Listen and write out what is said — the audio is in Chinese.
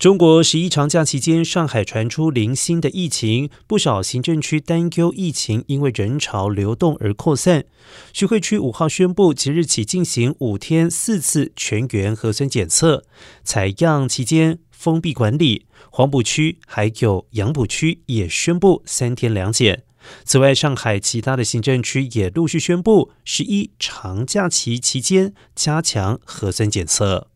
中国十一长假期间上海传出零星的疫情不少行政区担忧疫情因为人潮流动而扩散徐汇区五号宣布即日起进行五天四次全员核酸检测采样期间封闭管理黄浦区还有杨浦区也宣布三天两检。此外上海其他的行政区也陆续宣布十一长假期期间加强核酸检测。